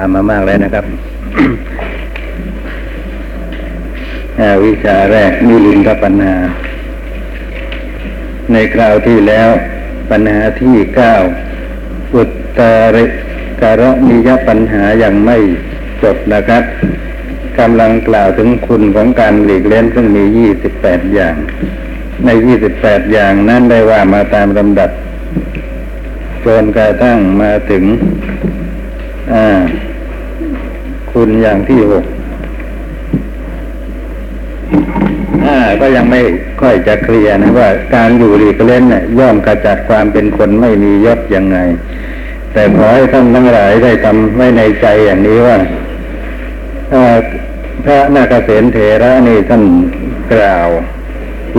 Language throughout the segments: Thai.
ามมามากแล้วนะครับวิชาแรกมิลินทปัญหา ในคราวที่แล้วปัญหาที่เก้าอุตตรการนิยปัญหายังไม่จบนะครับกำลังกล่าวถึงคุณของการหลีกเล่นซึ่งมียี่สิบแปดอย่าง ในยี่สิบแปดอย่างนั้นได้ว่ามาตามลำดับจนกระทั่งมาถึง อ่า คุณอย่างที่หกก็ยังไม่ค่อยจะเคลียร์นะว่าการอยู่หลีกเล่นเนี่ยย่อมกระจัดความเป็นคนไม่มียศยังไง แต่ขอให้ท่านทั้งหลายได้ทำไว้ในใจอย่างนี้ว่าพระนาคเษนเถระนี่ท่านกล่าว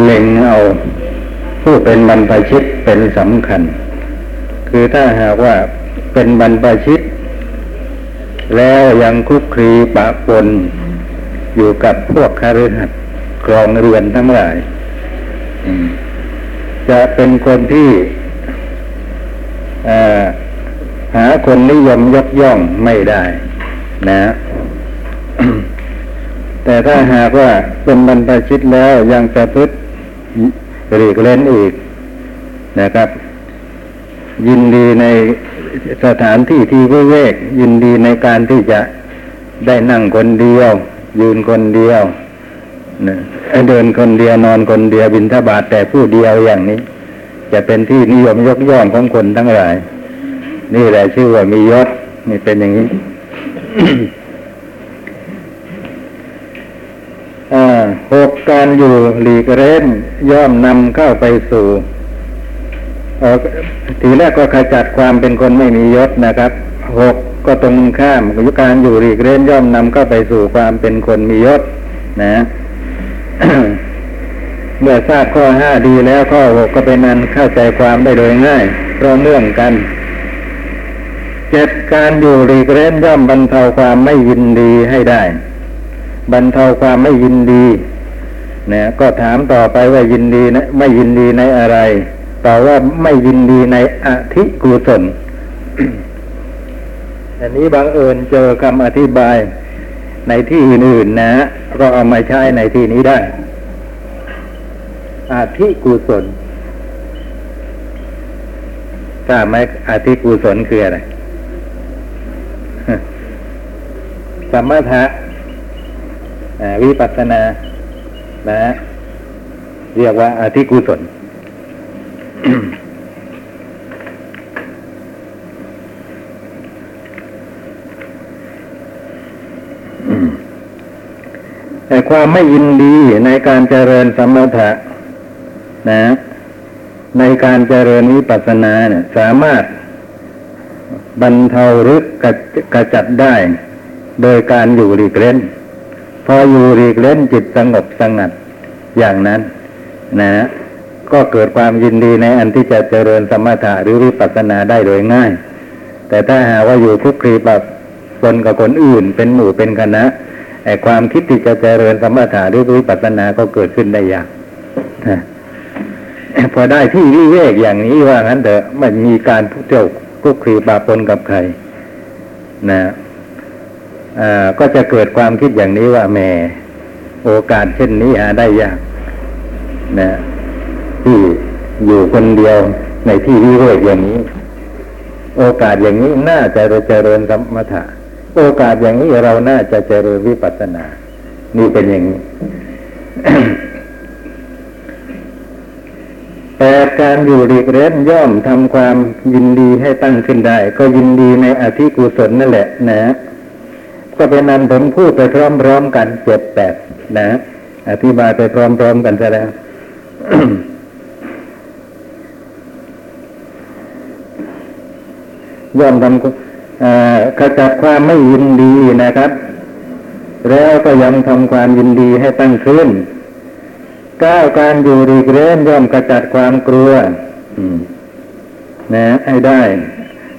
เล็งเอาผู้เป็นบรรพชิตเป็นสำคัญ คือถ้าหากว่าเป็นบรรพชิต แล้วยังคุกคลีปะปนอยู่กับพวกคฤหัสถ์ครองเรือนทั้งหลายจะเป็นคนที่หาคนนิยมยกย่องไม่ได้ นะ แต่ถ้าหากว่าเป็นบรรพชิตแล้วยังจะพึ่หลีกเล่นอีกนะครับ ยินดีในสถานที่ที่วิเวกยินดีในการที่จะได้นั่งคนเดียว ยืนคนเดียวเดินคนเดียวนอนคนเดียวบินทบาทแต่ผู้เดียวอย่างนี้ จะเป็นที่นิยมยกย่องของคนทั้งหลาย นี่แหละชื่อว่ามียศนี่เป็นอย่างนี้หกการอยู่หลีกเร้นย่อมนำเข้าไปสู่ ทีแรกก็ขจัดความเป็นคนไม่มียศนะครับหกก็ตรงข้ามการอยู่หลีกเร้นย่อมนำเข้าไปสู่ความเป็นคนมียศนะเมื่อทราบข้อห้าดีแล้วข้อหกก็เป็นนันเข้าใจความได้โดยง่ายเพราะเนื่องกันเจ็ดการอยู่หลีกเร้นย่อมบรรเทาความไม่ยินดีให้ได้ บรรเทาความไม่ยินดีนี่ยก็ถามต่อไปว่ายินดีนะไม่ยินดีในอะไร ตอบว่าไม่ยินดีในอธิกุศลอันนี้บางเอิญเจอคำอธิบายในที่อื่นๆนะ ก็เอามาใช้ในที่นี้ได้ อาธิกุศลทราบไหมอาธิกุศลคืออะไรสมถะวิปัสสนา นะ เรียกว่าอาธิกุศล แต่ความไม่ยินดีในการเจริญสมถะนะ ในการเจริญวิปัสสนาเนี่ยสามารถบรรเทาหรือกระจัดได้ โดยการอยู่รีกเล่น พออยู่รีกเล่นจิตสงบสงัดอย่างนั้น นะ ก็เกิดความยินดีในอันที่จะเจริญสมถะหรือวิปัสสนาได้โดยง่าย แต่ถ้าหาว่าอยู่คุกคีแบบคนกับคนอื่น เป็นหมู่เป็นคณะไอ้ความคิดที่จะเจริญสมถะหรือวิปัสสนาก็เกิดขึ้นได้ยากพอได้ที่วิเวกอย่างนี้ว่างั้นเถอะไม่มีการเที่ยวกุกคีปาปนกับใครนะก็จะเกิดความคิดอย่างนี้ว่าแหมโอกาสเช่นนี้หาได้ยากนะ ที่อยู่คนเดียวในที่วิเวกอย่างนี้ โอกาสอย่างนี้น่าจะเจริญสมถะโอกาสอย่างนี้เราน่าจะเจริญวิปัสสนา นี่เป็นอย่างนี้แต่การอยู่หลีกเร้นย่อมทำความยินดีให้ตั้งขึ้นได้ ก็ยินดีในอธิกุศลนั่นแหละ นะ ก็เป็นนันผมพูดไปพร้อมๆกันเจ็ดแปดนะ อธิบายไปพร้อมๆกันซะแล้ว ย่อมทำขจัดความไม่ยินดีนะครับ แล้วก็ยังทำความยินดีให้ตั้งขึ้นก้าวการอยู่รีกเร้นย่อมขจัดความกลัวนะให้ได้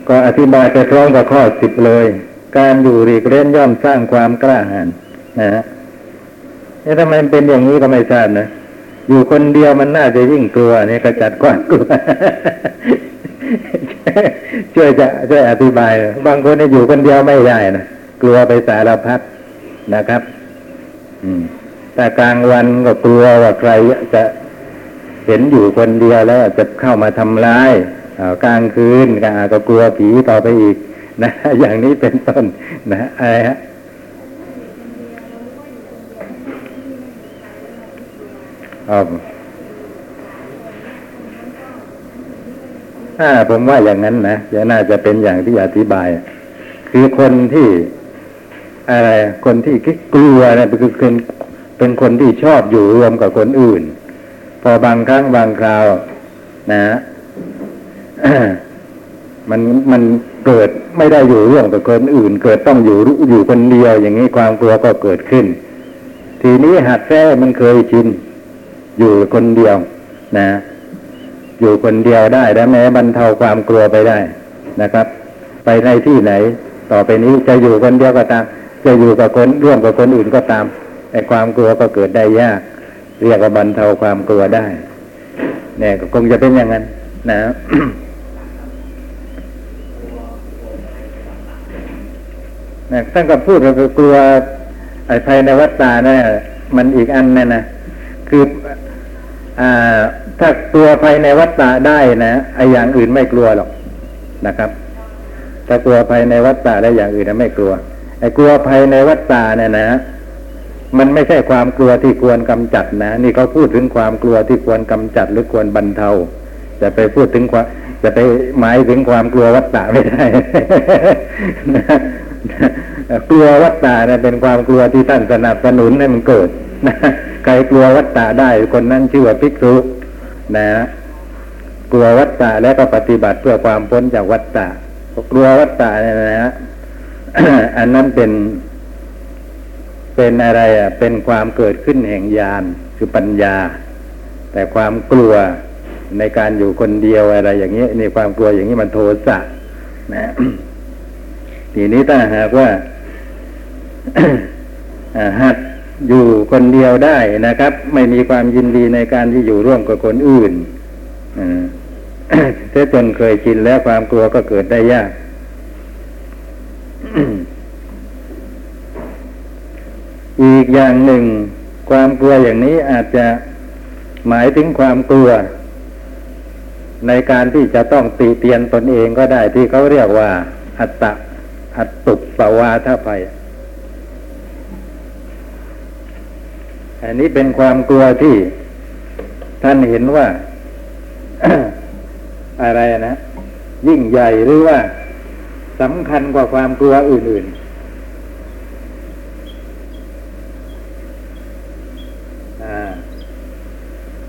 ก็อธิบายไปพร้อมกับข้อสิบเลย การอยู่รีกเร้นย่อมสร้างความกล้าหาญนะฮะนี่ทำไมเป็นอย่างนี้ก็ไม่ทราบนะอยู่คนเดียวมันน่าจะยิ่งกลัวนี่ขจัดความกลัว ช่วยจะช่วยอธิบาย บางคนที่อยู่คนเดียวไม่ได้นะกลัวไปสารพัดนะครับ อืม แต่กลางวันก็กลัวว่าใครจะเห็นอยู่คนเดียวแล้วจะเข้ามาทำร้ายกลางคืนก็ก็กลัวผีต่อไปอีก นะอย่างนี้เป็นต้น นะอะไรฮะอ๋อ ถ้าผมว่าอย่างนั้นนะจะน่าจะเป็นอย่างที่อธิบาย คือคนที่อะไรคนที่กลัวนะคือเป็นเป็นคนที่ชอบอยู่รวมกับคนอื่น พอบางครั้งบางคราว นะมันมันเกิดไม่ได้อยู่ร่วมกับคนอื่น เกิดต้องอยู่อยู่คนเดียวอย่างนี้ความกลัวก็เกิดขึ้น ทีนี้หัดแท้มันเคยชินอยู่คนเดียว นะ อยู่คนเดียวได้ และแม้บรรเทาความกลัวไปได้นะครับ ไปในที่ไหน ต่อไปนี้จะอยู่คนเดียวก็ตาม จะอยู่กับคนร่วมกับคนอื่นก็ตามไอ้ความกลัวก็เกิดได้ยาก เรียกว่าบรรเทาความกลัวได้เนี่ยก็คงจะเป็นอย่างนั้น นะนะท่านก็พูดว่ากลัวไอ้ภายในวัฏฏะนะมันอีกอันนั่นนะคืออ่า ถ้ากลัวภายในวัฏฏะได้นะไออย่างอื่นไม่กลัวหรอกนะครับ ถ้ากลัวภายในวัฏฏะได้อย่างอื่นนะไม่กลัวไอ้กลัวภายในวัฏฏะเนี่ยนะมันไม่ใช่ความกลัวที่ควรกำจัดนะ นี่เขาพูดถึงความกลัวที่ควรกำจัดหรือควรบรรเทาจะไปพูดถึงความจะไปหมายถึงความกลัววัฏฏะไม่ได้กลัววัฏฏะเนี่ยเป็นความกลัวที่ท่านสนับสนุนให้มันเกิดนะใครกลัววัฏฏะได้คนนั้นชื่อว่าภิกษุ นะกลัววัฏฏะแล้วก็ปฏิบัติเพื่อความพ้นจากวัฏฏะกลัววัฏฏะเนี่ยนะฮะอันนั้นเป็น เป็นอะไรอะ เป็นความเกิดขึ้นแห่งญาณคือปัญญา แต่ความกลัวในการอยู่คนเดียวอะไร อย่างนี้นี่ความกลัวอย่างนี้มันโทสะนะทีนี้ถ้าหากว่าหัด อยู่คนเดียวได้นะครับ ไม่มีความยินดีในการที่อยู่ร่วมกับคนอื่นถ้าจนเคยชินแล้วความกลัวก็เกิดได้ยากอีกอย่างหนึ่ง ความกลัวอย่างนี้อาจจะหมายถึงความกลัว ในการที่จะต้องตีเตียนตนเองก็ได้ที่เขาเรียกว่า อัตตะอัตตุปวาทภัย อันนี้เป็นความกลัวที่ท่านเห็นว่า อะไรนะ ยิ่งใหญ่หรือว่าสำคัญกว่าความกลัวอื่นๆ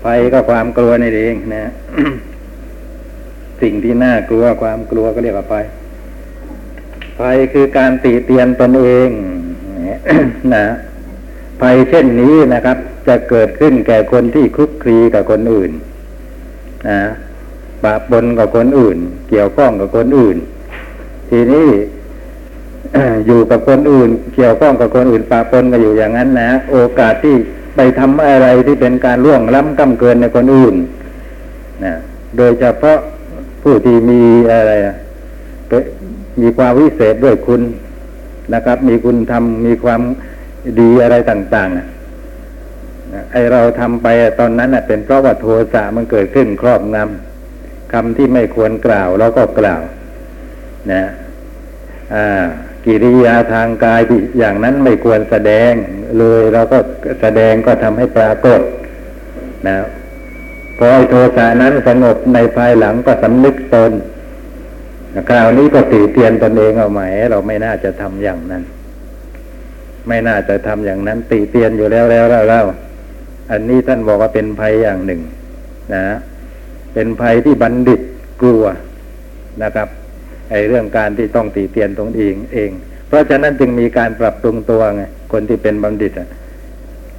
ไฟก็ความกลัวนี่เองนะสิ่งที่น่ากลัวความกลัวก็เรียกว่าไฟไฟคือการตีเตียนตนเองนะ ภัยเช่นนี้นะครับ จะเกิดขึ้นแก่คนที่คลุกคลีกับคนอื่นนะปะปนกับคนอื่น เกี่ยวข้องกับคนอื่น ทีนี้อยู่กับคนอื่น เกี่ยวข้องกับคนอื่นปะปนกันอยู่อย่างนั้นนะโอกาสที่ไปทำอะไรที่เป็นการล่วงล้ำก้ำเกินในคนอื่นนะโดยเฉพาะผู้ที่มีอะไรมีความวิเศษด้วยคุณนะครับ มีคุณทำมีความ ดีอะไรต่างๆไอเราทำไปตอนนั้นเป็นเพราะว่าโทสะมันเกิดขึ้นครอบงำคำที่ไม่ควรกล่าวเราก็กล่าว นะกิริยาทางกายที่อย่างนั้นไม่ควรแสดง เลยเราก็แสดงก็ทำให้ปรากฏนะพอโทสะนั้นสงบในภายหลังก็สำนึกตนคราวนี้ก็ตีเตียนตนเองเอาไหมเราไม่น่าจะทำอย่างนั้น ไม่น่าจะทำอย่างนั้น ตีเตียนอยู่แล้วแล้วแล้วลวอันนี้ท่านบอกว่าเป็นภัยอย่างหนึ่ง นะ เป็นภัยที่บัณฑิตกลัวนะครับไอเรื่องการที่ต้องตีเตียนตรงเองเอง เพราะฉะนั้นจึงมีการปรับปรุงตัวไงคนที่เป็นบัณฑิตอะ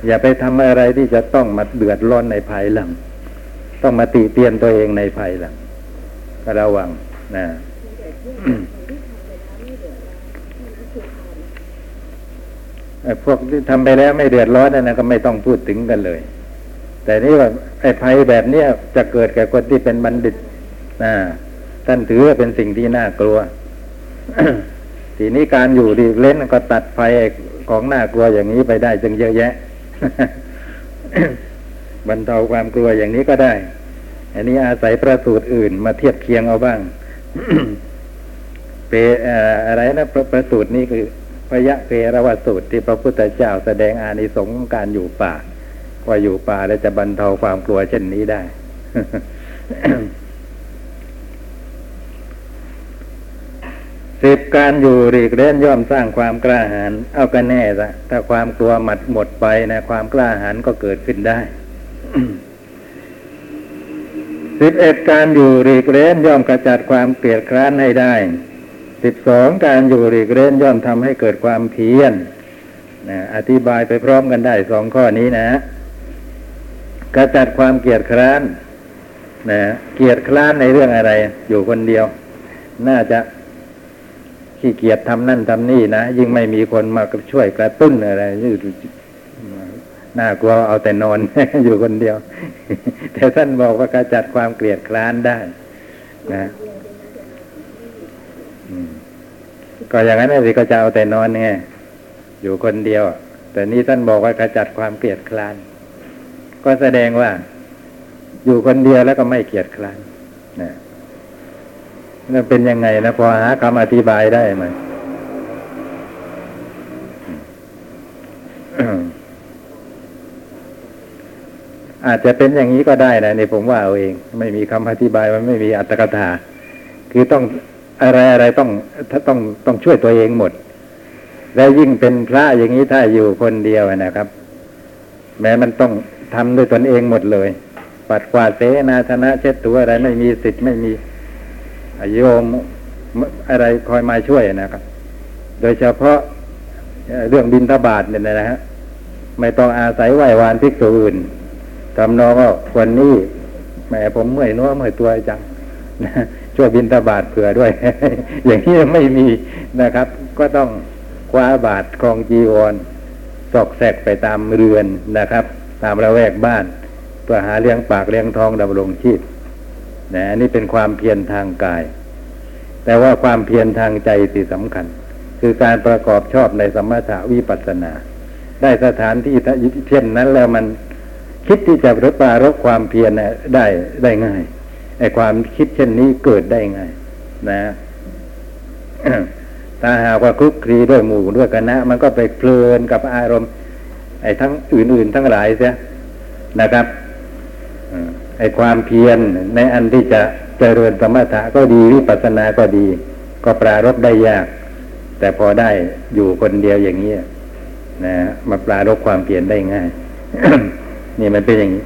อย่าไปทำอะไรที่จะต้องมาเดือดร้อนในภายหลัง ต้องมาตีเตียนตัวเองในภายหลังก็ระวังนะ พวกที่ทำไปแล้วไม่เดือดร้อนนะก็ไม่ต้องพูดถึงกันเลย แต่นี่ว่าไอ้ภัยแบบเนี้ยจะเกิดแก่คนที่เป็นบัณฑิตนะท่านถือว่าเป็นสิ่งที่น่ากลัว ทีนี้การอยู่ดีเล่นก็ตัดไฟของน่ากลัวอย่างนี้ไปได้จึงเยอะแยะบรรเทาความกลัวอย่างนี้ก็ได้ อันนี้อาศัยประสูตรอื่นมาเทียบเคียงเอาบ้างเปเอ่อะไรนะประประสูตรนี้คือ พยะเพรวสูตรที่พระพุทธเจ้าแสดงอานิสงส์ของการอยู่ป่า ว่าอยู่ป่าแล้วจะบรรเทาความกลัวเช่นนี้ได้ สิบการอยู่หลีกเล่นย่อมสร้างความกล้าหาญเอากันแน่ละถ้าความกลัวหมัดหมดไปนะความกล้าหาญก็เกิดขึ้นได้สิบเอ็ดการอยู่หลีกเล่นย่อมกระจัดความเกลียดคร้านให้ได้ สิบสองการอยู่หลีกเล่นย่อมทำให้เกิดความเพียรนะอธิบายไปพร้อมกันได้สองข้อนี้นะกระจัดความเกลียดคร้านนะเกลียดคร้านในเรื่องอะไร อยู่คนเดียว น่าจะขี้เกียจทำนั่นทำนี่นะยิ่งไม่มีคนมาช่วยกระตุ้นอะไรน่ากลัวเอาแต่นอน อยู่คนเดียว แต่ท่านบอกว่ากระจัดความเกลียดคร้านได้ นะอืม ก็อย่างนั้นสิก็จะเอาแต่นอนไงอยู่คนเดียว แต่นี่ท่านบอกว่ากระจัดความเกลียดคร้าน ก็แสดงว่า อยู่คนเดียวแล้วก็ไม่เกลียดคร้านนะนั่นเป็นยังไงนะพอหาคำอธิบายได้ไหมอาจจะเป็นอย่างนี้ก็ได้นะนี่ผมว่าเอาเอง ไม่มีคำอธิบายมันไม่มีอัตถกถา คือต้อง อะไรอะไรต้องถ้าต้องต้องช่วยตัวเองหมด แล้วยิ่งเป็นพระอย่างนี้ถ้าอยู่คนเดียวนะครับ แม้มันต้องทำด้วยตนเองหมดเลย ปัดกวาดเสนาธนะเช็ดตัวอะไรไม่มีสิทธิ์ไม่มีโยมอะไรคอยมาช่วยนะครับ โดยเฉพาะเรื่องบินทบาทเนี่ยนะฮะไม่ต้องอาศัยไหว้วานภิกษุอื่นทำนองว่าวันนี้แหมผมเมื่อยนัวเมื่อยตัวจังนะ ช่วยบินทบาทเผื่อด้วย อย่างนี้ไม่มีนะครับ ก็ต้องคว้าบาทครองจีวรสอกแสกไปตามเรือนนะครับ ตามระแวกบ้านเพื่อหาเลี้ยงปากเลี้ยงท้องดำรงชีพนะนี่เป็นความเพียรทางกาย แต่ว่าความเพียรทางใจสิสำคัญ คือการประกอบชอบในสมถะวิปัสสนา ได้สถานที่เช่นนั้นแล้วมันคิดที่จะรบปรารบความเพียรได้ได้ง่าย ไอ้ความคิดเช่นนี้เกิดได้ไง นะถ้าหากว่าคลุกคลีด้วยหมู่ด้วยคณะมันก็ไปเพลินกับอารมณ์ ไอ้ทั้งอื่น ๆ ทั้งหลายเสียนะครับไอ้ความเพียรในอันที่จะเจริญสมถะก็ดีวิปัสสนาก็ดี ก็ปรารบได้ยาก แต่พอได้อยู่คนเดียวอย่างนี้นะมาปรารบความเพียรได้ง่าย นี่มันเป็นอย่างนี้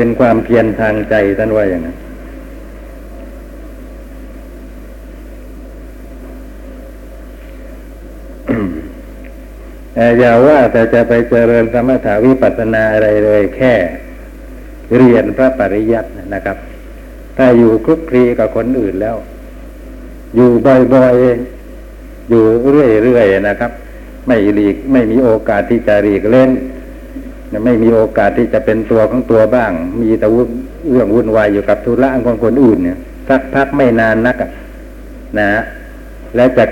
เป็นความเพียรทางใจท่านว่าอย่างนั้นอย่าว่าแต่จะไปเจริญสมถาวิปัสสนาอะไรเลย แค่เรียนพระปริยัตินะครับ ถ้าอยู่คลุกคลีกับคนอื่นแล้ว อยู่บ่อยๆ อยู่เรื่อยๆนะครับ ไม่หลีกไม่มีโอกาสที่จะหลีกเล่น ไม่มีโอกาสที่จะเป็นตัวของตัวบ้าง มีแต่เรื่องวุ่นวายอยู่กับธุระของคนอื่นเนี่ยสักพักไม่นานนักนะแล้วจะ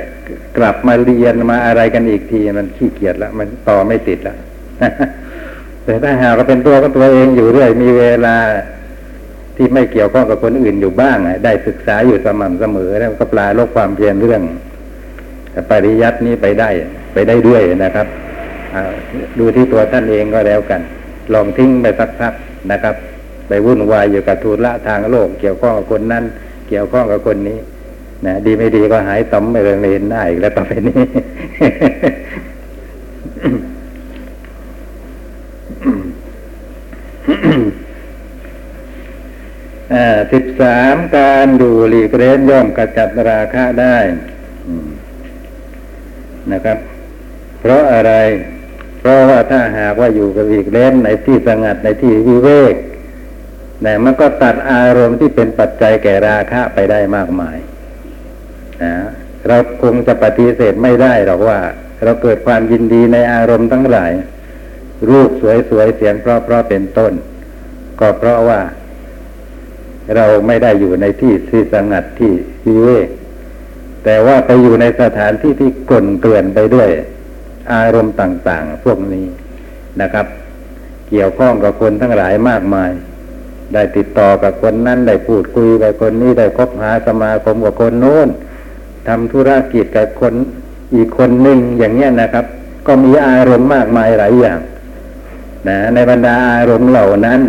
กลับมาเรียนมาอะไรกันอีกทีมันขี้เกียจล้วมันต่อไม่ติดล้วแต่ถ้าหากก็เป็นตัวของตัวเองอยู่เรื่อยมีเวลาที่ไม่เกี่ยวข้องกับคนอื่นอยู่บ้างได้ศึกษาอยู่สม่ำเสมอแล้วก็ปลาลบความเพียรเรื่อง ปริยัตินี้ไปได้ ไปได้ด้วยนะครับ ดูที่ตัวท่านเองก็แล้วกัน ลองทิ้งไปสักพักนะครับ ไปวุ่นวายอยู่กับทุระทางโลก เกี่ยวข้องกับคนนั้น เกี่ยวข้องกับคนนี้นะดีไม่ดีก็หายต่อมไปเรียนได้อีกแล้วต่อไปนี้สิบสามการดูหลีกเล่นย่อมกระจัดราคะได้นะครับ เพราะอะไร ราะว่าถ้าหากว่าอยู่กับหลีกเล่นในที่สงัดในที่วิเวกนะมันก็ตัดอารมณ์ที่เป็นปัจจัยแก่ราคะไปได้มากมายนะเราคงจะปฏิเสธไม่ได้หรอกว่า เราเกิดความยินดีในอารมณ์ทั้งหลาย รูปสวยๆเสียงเพราะๆเป็นต้น ก็เพราะว่า เราไม่ได้อยู่ในที่ที่สงัดที่วิเวกแต่ว่าไปอยู่ในสถานที่ที่กลนเกลื่อนไปด้วย อารมณ์ต่าง ๆ พวกนี้นะครับ เกี่ยวข้องกับคนทั้งหลายมากมาย ได้ติดต่อกับคนนั้นได้พูดคุยกับคนนี้ได้คบหาสมาคมกับคนโน้นทำธุรกิจกับคนอีกคนหนึ่งอย่างเงี้ยนะครับ ก็มีอารมณ์มากมายหลายอย่างนะในบรรดาอารมณ์เหล่านั้น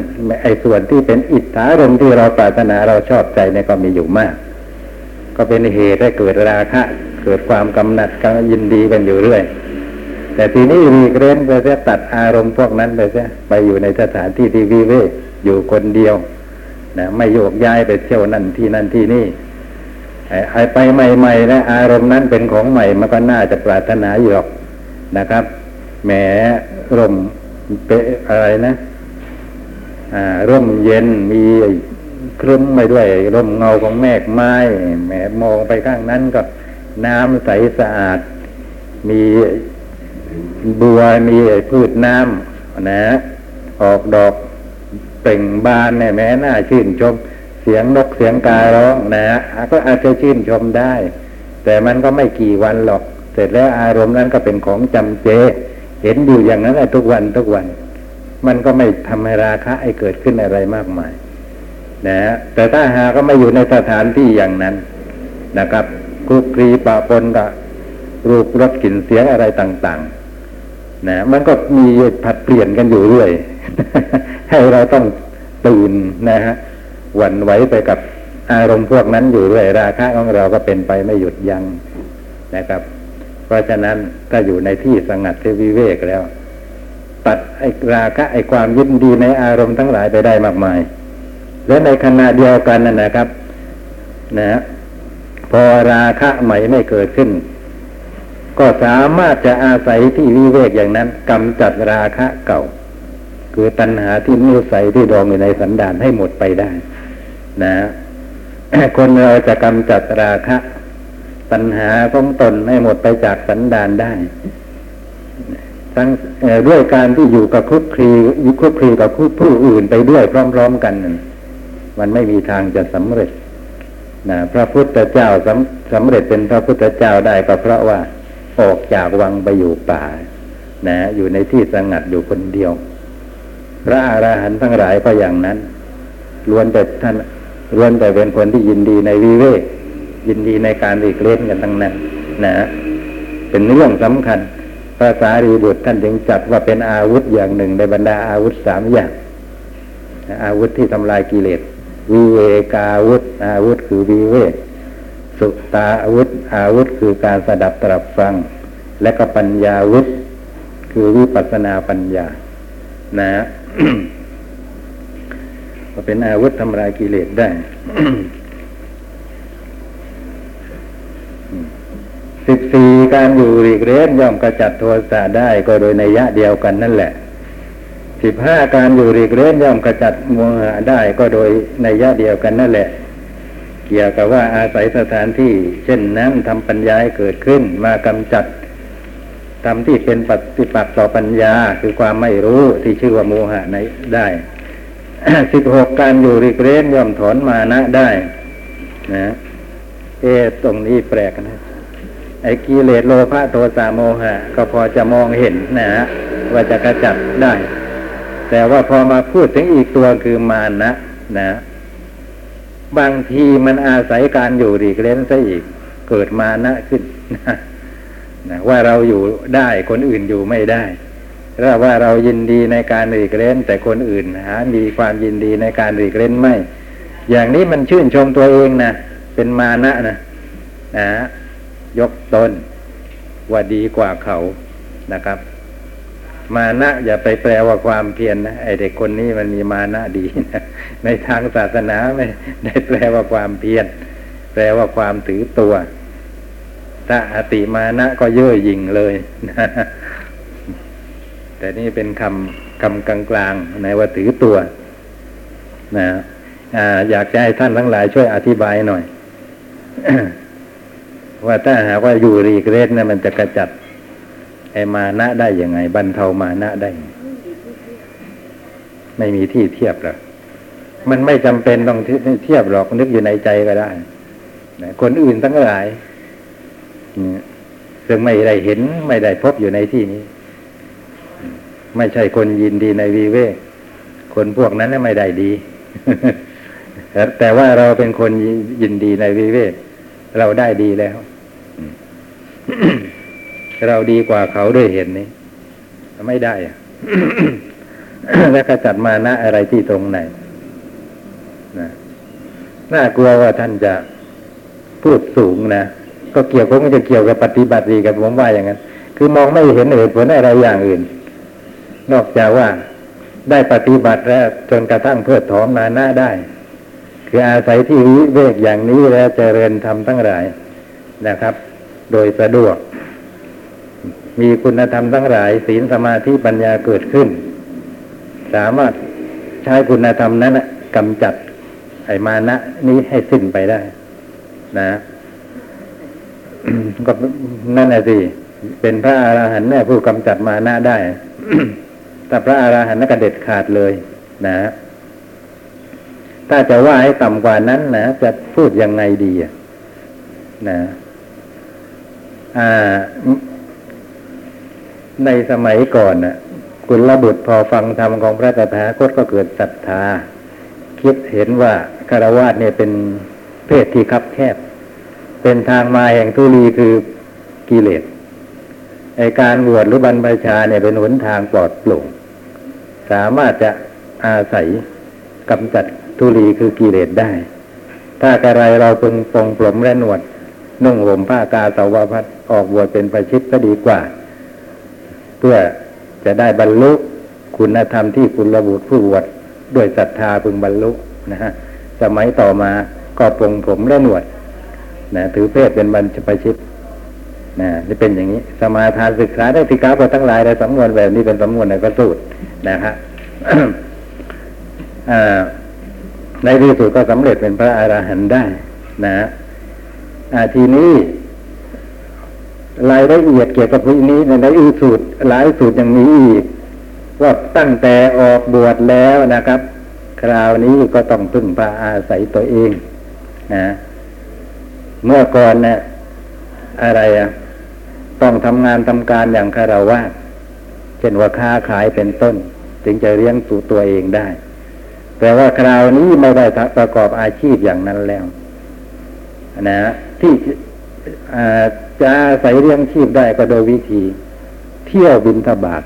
ไอ้ส่วนที่เป็นอิทธารมณ์ที่เราปรารถนาเราชอบใจเนี่ยก็มีอยู่มาก ก็เป็นเหตุให้เกิดราคะ เกิดความกำหนัดกำยินดีกันอยู่เรื่อย แต่ทีนี้รีเกรนไปเสียตัดอารมณ์พวกนั้นไปเสียไปอยู่ในสถานที่ที่วิเวกอยู่คนเดียวนะไม่โยกย้ายไปเที่ยวนั่นที่นั่นที่นี่ไอ้ไปใหม่ๆนะอารมณ์นั้นเป็นของใหม่มันก็น่าจะปรารถนาอยู่หรอกนะครับแหมร่มเปอะไรนะ อ่า ร่มเย็นมีครึ้มไปด้วย ร่มเงาของแมกไม้แหมมองไปข้างนั้นก็น้ำใสสะอาด มี บัวมีพืชน้ำนะ ออกดอกเปล่งบานเนี่ยแม้น่าชื่นชม เสียงนกเสียงการ้องนะก็อาจจะชื่นชมได้ แต่มันก็ไม่กี่วันหรอก เสร็จแล้วอารมณ์นั้นก็เป็นของจำเจ เห็นอยู่อย่างนั้นทุกวันทุกวัน มันก็ไม่ทำให้ราคะให้เกิดขึ้นอะไรมากมาย นะแต่ถ้าหาก็ไม่อยู่ในสถานที่อย่างนั้นนะครับคลุกคลีปะปนกับรูปรสกลิ่นเสียงอะไรต่าง ๆ นะมันก็มีผัดเปลี่ยนกันอยู่เรื่อย ให้เราต้องตื่นนะฮะหวั่นไหวไปกับอารมณ์พวกนั้นอยู่เรื่อยราคะของเราก็เป็นไปไม่หยุดยัง้งนะครับ เพราะฉะนั้นก็อยู่ในที่สงัดที่วิเวกแล้ว ตัดไอ้ราคะไอ้ความยินดีในอารมณ์ทั้งหลายไปได้มากมาย และในขณะเดียวกันนั่นนะครับ นะพอราคะใหม่ไม่เกิดขึ้น ก็สามารถจะอาศัยที่วิเวกอย่างนั้นกำจัดราคะเก่า คือตัณหาที่นิสัยที่ดองอยู่ในสันดานให้หมดไปได้ นะคนเราจะกำจัดราคะ ตัณหาของตนให้หมดไปจากสันดานได้ทั้งด้วยการที่อยู่กับคุกคลียุคุกคลีกับผู้อื่นไปด้วยพร้อม ๆ กันมันไม่มีทางจะสำเร็จนะพระพุทธเจ้าสำสำเร็จเป็นพระพุทธเจ้าได้ก็เพราะว่า ออกจากวังไปอยู่ป่า นะ อยู่ในที่สงัดอยู่คนเดียว พระอรหันต์ทั้งหลายก็อย่างนั้นล้วนแต่ท่านล้วนแต่เป็นคนที่ยินดีในวิเวกยินดีในการอีกเล่นกันทั้งนั้น นะเป็นเรื่องสำคัญภาษารีบุตรท่านจึงจัดว่าเป็นอาวุธอย่างหนึ่งในบรรดาอาวุธสามอย่าง อาวุธที่ทำลายกิเลสวิเวกาวุธ อาวุธคือวิเวก สุตาอาวุธ อาวุธคือการสดับตรับฟัง และก็ปัญญาวุธ คือวิปัสนาปัญญา นะก็เป็นอาวุธทำลายกิเลสได้สิบสี่การอยู่รีกเรนย่อมกระจัดโทสะได้ก็โดยในยะเดียวกันนั่นแหละสิบห้าการอยู่รีกเรนย่อมกระจัดโมหะได้ก็โดยในยะเดียวกันนั่นแหละ เกี่ยวกับว่าอาศัยสถานที่ เช่นนั้นทำปัญญาให้เกิดขึ้น มากำจัดทำที่เป็นปฏิปักษ์ต่อปัญญาคือความไม่รู้ที่ชื่อว่าโมหะในได้สิบหกการอยู่ริกเรนย่อมถอนมานะได้ นะเอตรงนี้แปลกนะ ไอ้กิเลสโลภะโทสะโมหะ ก็พอจะมองเห็นนะว่าจะกระจัดได้ แต่ว่าพอมาพูดถึงอีกตัวคือมานะ นะ บางทีมันอาศัยการอยู่รีกเล่นซะอีก เกิดมานะขึ้นนะว่าเราอยู่ได้คนอื่นอยู่ไม่ได้หรือว่าเรายินดีในการรีกเล่น แต่คนอื่นหามีความยินดีในการรีกเล่นไม่ อย่างนี้มันชื่นชมตัวเองนะเป็นมานะนะนะยกตนว่าดีกว่าเขานะครับ มานะอย่าไปแปลว่าความเพียรนนะไอเด็กคนนี้มันมีมานะดีนะในทางศาสนาไม่ได้แปลว่าความเพียรแปลว่าความถือตัว ถ้าอติมานะก็เย่อหยิ่งเลยนะแต่นี่เป็นคำคำกลางๆในว่าถือตัว นะอยากจะให้ท่านทั้งหลายช่วยอธิบายหน่อย ว่าถ้าหากว่าอยู่รีเกรสนะมันจะกระจัด ไอมานะได้ยังไงบรรเทามานะได้ ไม่มีที่เทียบหรอกมันไม่จำเป็นต้องเทียบหรอกนึกอยู่ในใจก็ได้คนอื่นทั้งหลายซึ่งไม่ได้เห็นไม่ได้พบอยู่ในที่นี้ ไม่ใช่คนยินดีในวีเวกคนพวกนั้นไม่ได้ดีแต่ว่าเราเป็นคนยินดีในวิเวกเราได้ดีแล้ว เราดีกว่าเขาด้วยเห็นนี้ ไม่ได้อะแล้วก็จัดมานะอะไรที่ตรงไหนนะน่ากลัวว่าท่านจะพูดสูงนะก็เกี่ยวก็จะเกี่ยวกับปฏิบัติดีกับผมว่าอย่างนั้น คือมองไม่เห็นเหตุผลอะไรอย่างอื่น นอกจากว่าได้ปฏิบัติแล้วจนกระทั่งเพื่อถอมมาหน้าได้ คืออาศัยที่วิเวกอย่างนี้แล้วเจริญธรรมทั้งหลายนะครับ โดยสะดวก มีคุณธรรมทั้งหลายศีลสมาธิปัญญาเกิดขึ้น สามารถใช้คุณธรรมนั้นกำจัดไอมานะนี้ให้สิ้นไปได้ นะก็นั่นแหละสิเป็นพระอรหันต์แน่ผู้กำจัดมานะได้ แต่พระอาราหันต์ก็เด็ดขาดเลย นะ ถ้าจะว่าให้ต่ำกว่านั้นนะจะพูดยังไงดีนะ อ่า ในสมัยก่อนน่ะกุลบุตรพอฟังธรรมของพระตถาคตก็เกิดศรัทธา คิดเห็นว่าคารวะเนี่ยเป็นเพศที่คับแคบ เป็นทางมาแห่งทุลีคือกิเลสไอการบวชหรือบรรพชาเนี่ยเป็นหนทางปลอดโปร่ง สามารถจะอาศัยกำจัดทุลีคือกิเลสได้ ถ้ากระไรเราพึงปรงปลมและหนวด นุ่งห่มผ้ากาสาวพัดออกบวชเป็นประชิตก็ดีกว่า เพื่อจะได้บรรลุคุณธรรมที่คุณระบุผู้บวชด้วยศรัทธาพึงบรรลุนะฮะสมัยต่อมาก็ปรงผมและหนวดนะถือเพศเป็นบรรพชิตนะนี่เป็นอย่างนี้ สมาทานศึกษาได้สิกาบททั้งหลายในสำนวนแบบนี้เป็นสำนวนในพระสูตรนะครับในที่สุดก็สำเร็จเป็นพระอรหันต์ได้นะทีนี้ รายละเอียดเกี่ยวกับพวกนี้ในอีกสูตรหลายสูตรอย่างนี้อีกว่าตั้งแต่ออกบวชแล้วนะครับ คราวนี้ก็ต้องพึ่งพาอาศัยตัวเองนะเมื่อก่อนเนะี่ยอะไรอะต้องทำงานทำการอย่างคารวะเช่นว่าค้าขายเป็นต้นจึงจะเลี้ยงตัวตัวเองได้ แต่ว่าคราวนี้ไม่ได้ประกอบอาชีพอย่างนั้นแล้ว นะที่ จะอาศัยเลี้ยงชีพได้ก็โดยวิธี เที่ยวบินทบาท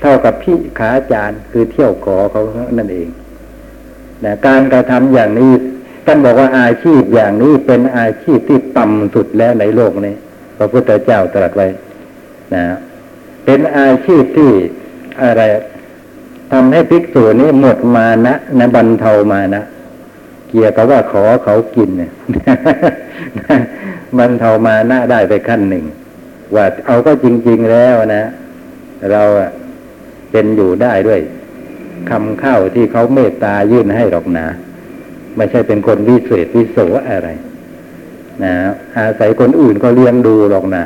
เท่ากับพี่ขาจารย์คือเที่ยวขอเขานั่นเองนะการกระทำอย่างนี้ท่านบอกว่าอาชีพอย่างนี้เป็นอาชีพที่ต่ำสุดแล้วในโลกนี้พระพุทธเจ้าตรัสไว้นะเป็นอาชีพที่อะไรทำให้ภิกษุนี้หมดมานะนะบรรเทามานะ เกี่ยวกับว่าขอเขากินเนี่ย บรรเทามานะได้ไปขั้นหนึ่ง ว่าเอาก็จริง ๆแล้วนะ เราเป็นอยู่ได้ด้วยคำเข้าที่เขาเมตตายื่นให้หรอกนะไม่ใช่เป็นคนวิเศษวิโสอะไร นะอาศัยคนอื่นก็เลี้ยงดูหรอกนะ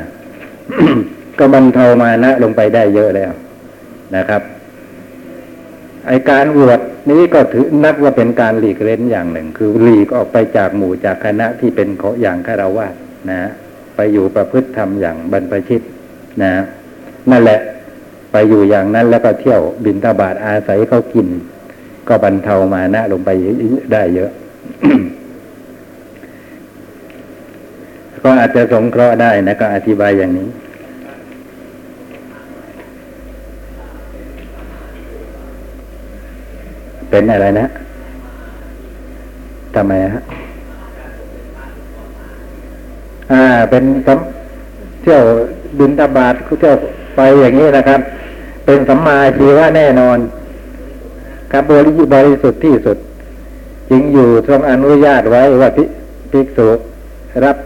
ก็บรรเทามานะลงไปได้เยอะแล้วนะครับไอการบวชนี้ก็ถือนับว่าเป็นการหลีกเล้นอย่างหนึ่ง คือหลีกออกไปจากหมู่จากคณะที่เป็นเขาอย่างคารวะ นะไปอยู่ประพฤติธรรมอย่างบรรพชิตนะนั่นแหละไปอยู่อย่างนั้นแล้วก็เที่ยวบินตาบาทอาศัยเขากิน ก็บรรเทามานะลงไปได้เยอะ ก็อาจจะสงเคราะห์ได้นะก็อธิบายอย่างนี้เป็นอะไรนะทำไมฮะ อ่าเป็นคำเที่ยวบินตบาทเที่ยวไปอย่างนี้นะครับ เป็นสัมมาชีวะแน่นอนครับบริบริสุทธิ์ที่สุดจริงอยู่ทรงอนุญาตไว้ว่าภิกษุรับ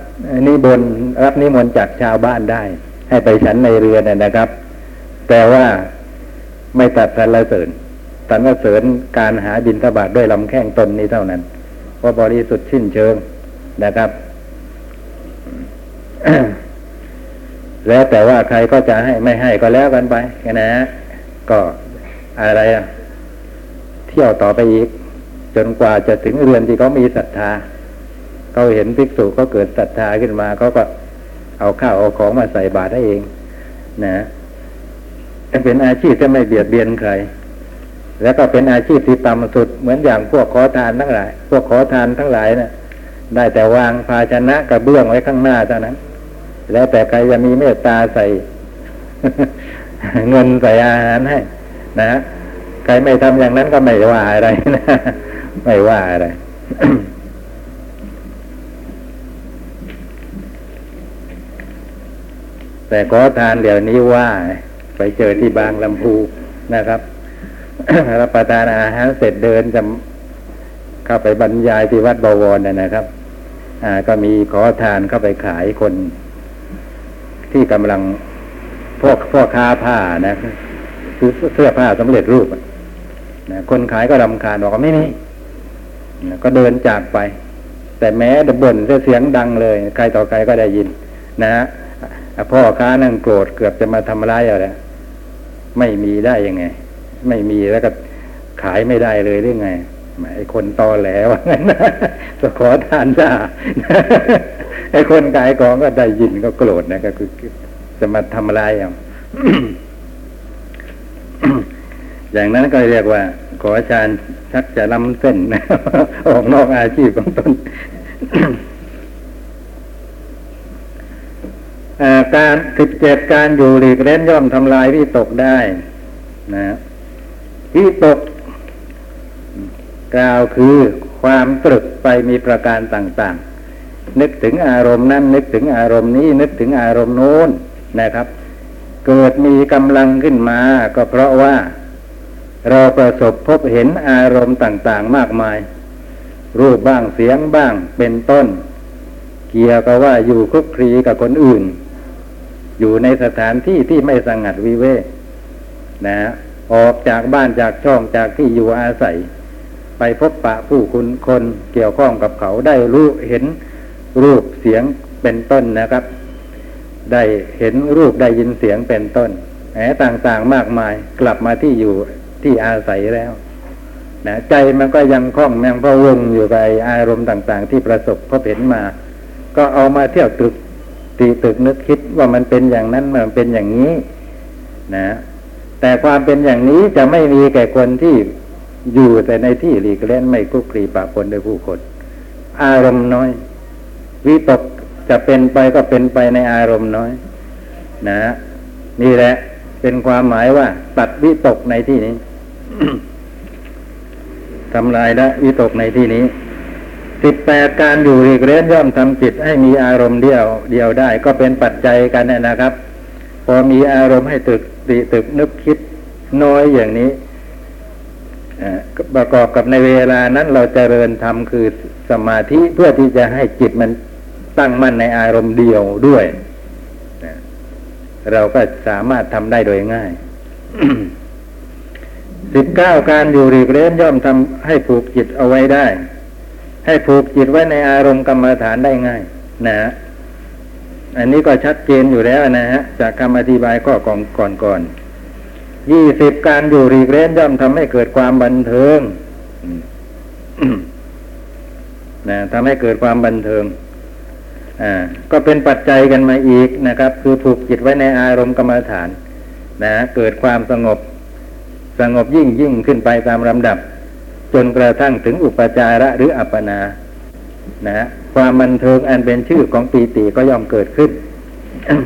นิบนรับนิมนต์จากชาวบ้านได้ ให้ไปฉันในเรือนนะครับ แต่ว่าไม่ตัดสรรเสริญสรรเสริญการหาบินทบาทด้วยลำแข้งตนนี้เท่านั้นเพราะบริสุทธิ์ชิ้นเชิงนะครับ แล้วแต่ว่าใครก็จะให้ไม่ให้ก็แล้วกันไปนะก็อะไรอะเที่ยวต่อไปอีก จนกว่าจะถึงเรือนที่เขามีศรัทธาเขาเห็นภิกษุเขาเกิดศรัทธาขึ้นมาเขาก็เอาข้าวเอาของมาใส่บาตรให้เอง นะเป็นอาชีพที่ไม่เบียดเบียนใคร แล้วก็เป็นอาชีพที่ต่ำสุดเหมือนอย่างพวกขอทานทั้งหลาย พวกขอทานทั้งหลายนะ่ะได้แต่วางภาชนะกระเบื้องไว้ข้างหน้าเท่านั้น แล้วแต่ใครจะมีเมตตาใส่ เงินใส่อาหารให้นะใครไม่ทำอย่างนั้นก็ไม่ว่าอะไรนะไม่ว่าอะไรแต่ขอทานเดี๋ยวนี้ว่า ไปเจอที่บางลำพูนะครับรับประทานอาหารเสร็จเดินจะเข้าไปบรรยายที่วัดบวรนะครับ อ่า ก็มีขอทานเข้าไปขายคน ที่กำลังพวกพวกค้าผ้านะคือเสื้อผ้าสำเร็จรูปนะคนขายก็รำคาญบอกว่าไม่มีก็เดินจากไป แต่แม้จะบ่นเสียงดังเลย ใครต่อใครก็ได้ยิน นะฮะพ่อค้านั่งโกรธเกือบจะมาทำร้ายอะไรไม่มีได้ยังไง ไม่มีแล้วก็ขายไม่ได้เลยหรือไงไอ้คนตอแหลว่างั้นจะขอทานจ้า ไอ้คนขายของก็ได้ยินก็โกรธนะก็คือจะมาทำลายอย่างอย่างนั้นก็เรียกว่า ขอชานชักจะล้ำเส้นนะออกนอกอาชีพของตนการสิบเจ็ดการอยู่หลีกเล่นย่อมทำลายวิตกได้ นะวิตก กล่าวคือความตรึกไปมีประการต่าง ๆ นึกถึงอารมณ์นั้น นึกถึงอารมณ์นี้ นึกถึงอารมณ์โน้นนะครับ เกิดมีกำลังขึ้นมา ก็เพราะว่า เราประสบพบเห็นอารมณ์ต่างๆ มากมาย รูปบ้างเสียงบ้างเป็นต้น เกี่ยวกับว่าอยู่คลุกคลีกับคนอื่น อยู่ในสถานที่ที่ไม่สงัดวิเวกนะออกจากบ้านจากช่องจากที่อยู่อาศัย ไปพบปะผู้คุณคนเกี่ยวข้องกับเขาได้รู้เห็น รูปเสียงเป็นต้นนะครับ ได้เห็นรูปได้ยินเสียงเป็นต้นแหมต่างๆมากมายกลับมาที่อยู่ที่อาศัยแล้วนะใจมันก็ยังคล้องยังพะวงอยู่กับอารมณ์ต่าง ๆ ที่ประสบพบเห็นมา ก็เอามาเที่ยวตึกตีตึกนึกคิดว่ามันเป็นอย่างนั้นมันเป็นอย่างนี้ นะ แต่ความเป็นอย่างนี้จะไม่มีแก่คนที่อยู่แต่ในที่หลีกเล่นไม่คุกคีปะปนด้วยผู้คน อารมณ์น้อย วิตกจะเป็นไปก็เป็นไปในอารมณ์น้อย นะนี่แหละ เป็นความหมายว่า ตัดวิตกในที่นี้ทำลายละวิตกในที่นี้สิบแปดการอยู่หลีกเล่นย่อมทำจิตให้มีอารมณ์เดียว เดียวได้ ก็เป็นปัจจัยกันนะครับ พอมีอารมณ์ให้ตึกติตึกนึกคิดน้อยอย่างนี้ประกอบกับในเวลานั้นเราจเจริญธรรมคือสมาธิเพื่อที่จะให้จิตมัน ตั้งมั่นในอารมณ์เดียวด้วยเราก็สามารถทำได้โดยง่ายสิบเก้าการอยู่หลีกเล่นย่อมทำให้ผูกจิตเอาไว้ได้ ให้ผูกจิตไว้ในอารมณ์กรรมฐานได้ง่าย นะอันนี้ก็ชัดเจนอยู่แล้วนะฮะจากคำอธิบายข้อก่อนก่อนก่อนยี่สิบการอยู่หลีกเล่นย่อมทำให้เกิดความบันเทิงนะทำให้เกิดความบันเทิง ก็เป็นปัจจัยกันมาอีกนะครับ คือผูกจิตไว้ในอารมณ์กรรมฐานนะเกิดความสงบสงบยิ่งยิ่งขึ้นไปตามลำดับ จนกระทั่งถึงอุปจาระหรืออัปปนานะความบันเทิงอันเป็นชื่อของปีติก็ย่อมเกิดขึ้น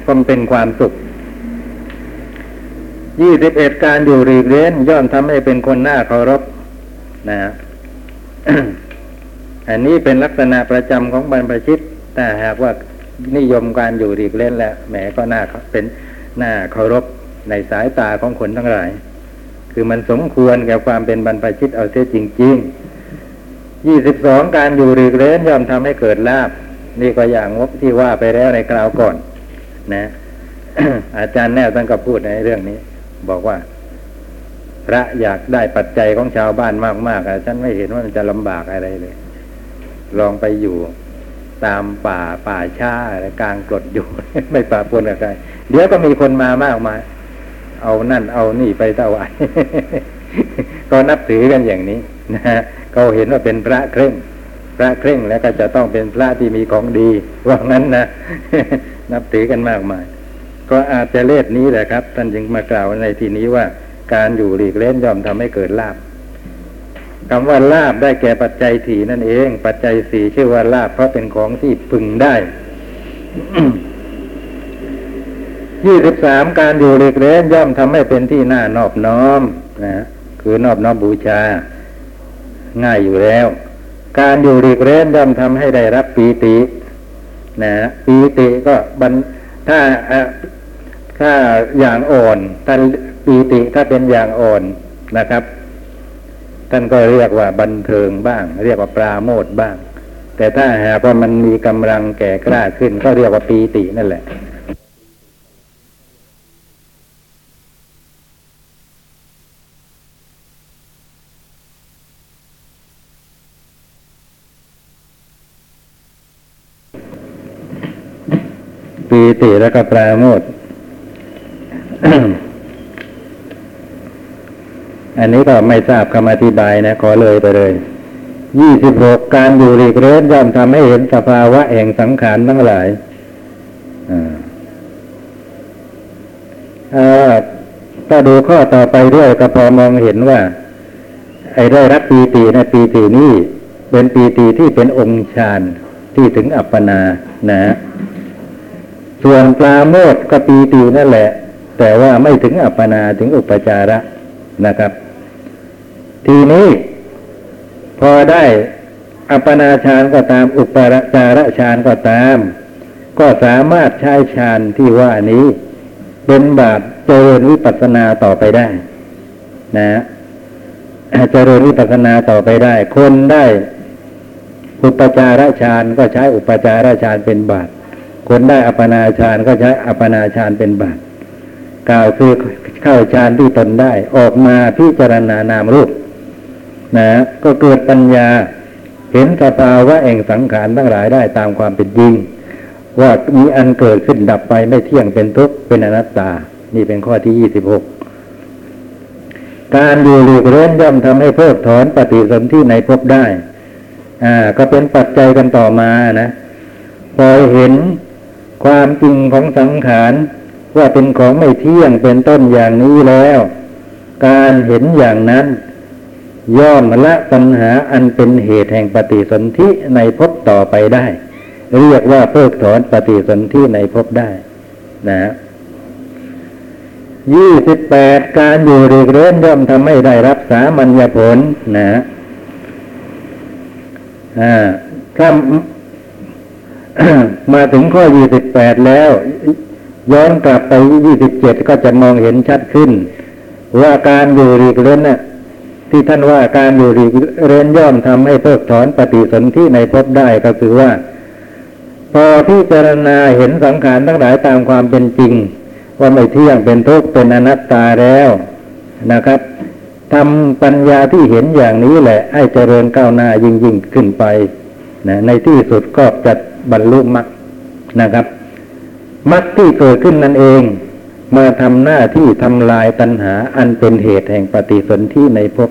พมเป็นความสุขยี่สิบเอ็ดการอยู่รีเร้นย่อมทำให้เป็นคนหน้าเคารพนะอันนี้เป็นลักษณะประจำของบรรพชิต แต่หากว่านิยมการอยู่รีเล่นแล้วแหมก็น่าเป็นหน้าเคารพในสายตาของคนทั้งหลาย คือมันสมควรแก่ความเป็นบรรพชิตเอาเสียจริง ๆ ยี่สิบสองการอยู่หลีกเล่นย่อมทำให้เกิดลาบนี่ก็อย่างงบที่ว่าไปแล้วในคราวก่อน นะ อาจารย์แนวท่านก็พูดในเรื่องนี้ บอกว่า พระอยากได้ปัจจัยของชาวบ้านมากๆอะฉันไม่เห็นว่ามันจะลำบากอะไรเลย ลองไปอยู่ ตามป่าป่าชาอะไรกลางกรดอยู่ ไม่ป่าปนกับใครเดี๋ยวก็มีคนมามากมายเอานั่นเอานี่ไปถวายก็นับถือกันอย่างนี้นะฮะเขาเห็นว่าเป็นพระเคร่ง พระเคร่งแล้วก็จะต้องเป็นพระที่มีของดีว่างั้นนะนับถือกันมากมาย ก็อาจจะเลดนี้แหละครับ ท่านจึงมากล่าวในที่นี้ว่า การอยู่หลีกเล่นย่อมทำให้เกิดลาบ คำว่าลาบได้แก่ปัจจัยถี่นั่นเอง ปัจจัยสี่ชื่อว่าลาบเพราะเป็นของที่พึงได้ยี่สิบสามการอยู่หลีกเล่นย่อมทำให้เป็นที่น่านอบน้อมนะคือนอบน้อมบูชา ง่ายอยู่แล้ว การอยู่หลีกเล่นย่อมทำให้ได้รับปีตินะปีติก็บันถ้าถ้าอย่างอ่อนท่านปีติถ้าเป็นอย่างอ่อนนะครับ ท่านก็เรียกว่าบันเทิงบ้าง เรียกว่าปราโมทบ้าง แต่ถ้าหากว่ามันมีกำลังแก่กล้าขึ้น ก็เรียกว่าปีตินั่นแหละปีติแล้วก็ปราโมท อันนี้ก็ไม่ทราบคำอธิบายนะขอเลยไปเลยยี่สิบหกการอยู่หลีกเล่นย่อมทำให้เห็นสภาวะแห่งสังขารทั้งหลายถ้าดูข้อต่อไปด้วยก็พอมองเห็นว่า ไอ้ได้รับปีติในปีตินี้เป็นปีติที่เป็นองค์ฌานที่ถึงอัปปนานะ ส่วนปลาโมดก็ปีตินั่นแหละ แต่ว่าไม่ถึงอัปปนาถึงอุปจาระนะครับ ทีนี้พอได้อัปนาฌานก็ตามอุปจาระฌานก็ตาม ก็สามารถใช้ฌานที่ว่านี้ เป็นบาตเจริญวิปัสสนาต่อไปได้ นะเจริญวิปัสสนาต่อไปได้ คนได้ อุปจาระฌานก็ใช้อุปจาระฌานเป็นบาตคนได้อัปนาฌานก็ใช้อัปปนาฌานเป็นบาตกล่าวคือเข้าฌานที่ตนได้ ออกมาพิจารณานามรูป นะก็เกิดปัญญา เห็นสภาวะแห่งสังขารทั้งหลายได้ตามความเป็นจริง ว่ามีอันเกิดขึ้นดับไปไม่เที่ยงเป็นทุกข์เป็นอนัตตา นี่เป็นข้อที่ยี่สิบหกการอยู่หลีกเล่นย่อมทำให้เพิกถอนปฏิสนธิในภพได้ อ่า ก็เป็นปัจจัยกันต่อมานะพอเห็นความจริงของสังขารว่าเป็นของไม่เที่ยงเป็นต้นอย่างนี้แล้ว การเห็นอย่างนั้น ย่อมละปัญหาอันเป็นเหตุแห่งปฏิสนธิในภพต่อไปได้ เรียกว่าเพิกถอนปฏิสนธิในภพได้นะยี่สิบแปดการอยู่หลีกเล่นย่อมทำให้ได้รับสามัญญผลนะอ่าถ้ามาถึงข้อยี่สิบแปดแล้ว ย้อนกลับไปยี่สิบเจ็ดก็จะมองเห็นชัดขึ้น ว่าการอยู่หลีกเล่นน่ะ ที่ท่านว่าการอยู่หลีกเล่นย่อมทำให้เพิกถอนปฏิสนธิในภพได้ก็คือว่า พอพิจารณาเห็นสังขารทั้งหลายตามความเป็นจริง ว่าไม่เที่ยงเป็นทุกข์เป็นอนัตตาแล้วนะครับทำปัญญาที่เห็นอย่างนี้แหละ ให้เจริญก้าวหน้ายิ่งยิ่งขึ้นไปนะในที่สุดก็จะบรรลุมรรคนะครับมรรคที่เกิดขึ้นนั่นเอง มาทำหน้าที่ทำลายตัณหา อันเป็นเหตุแห่งปฏิสนธิในภพ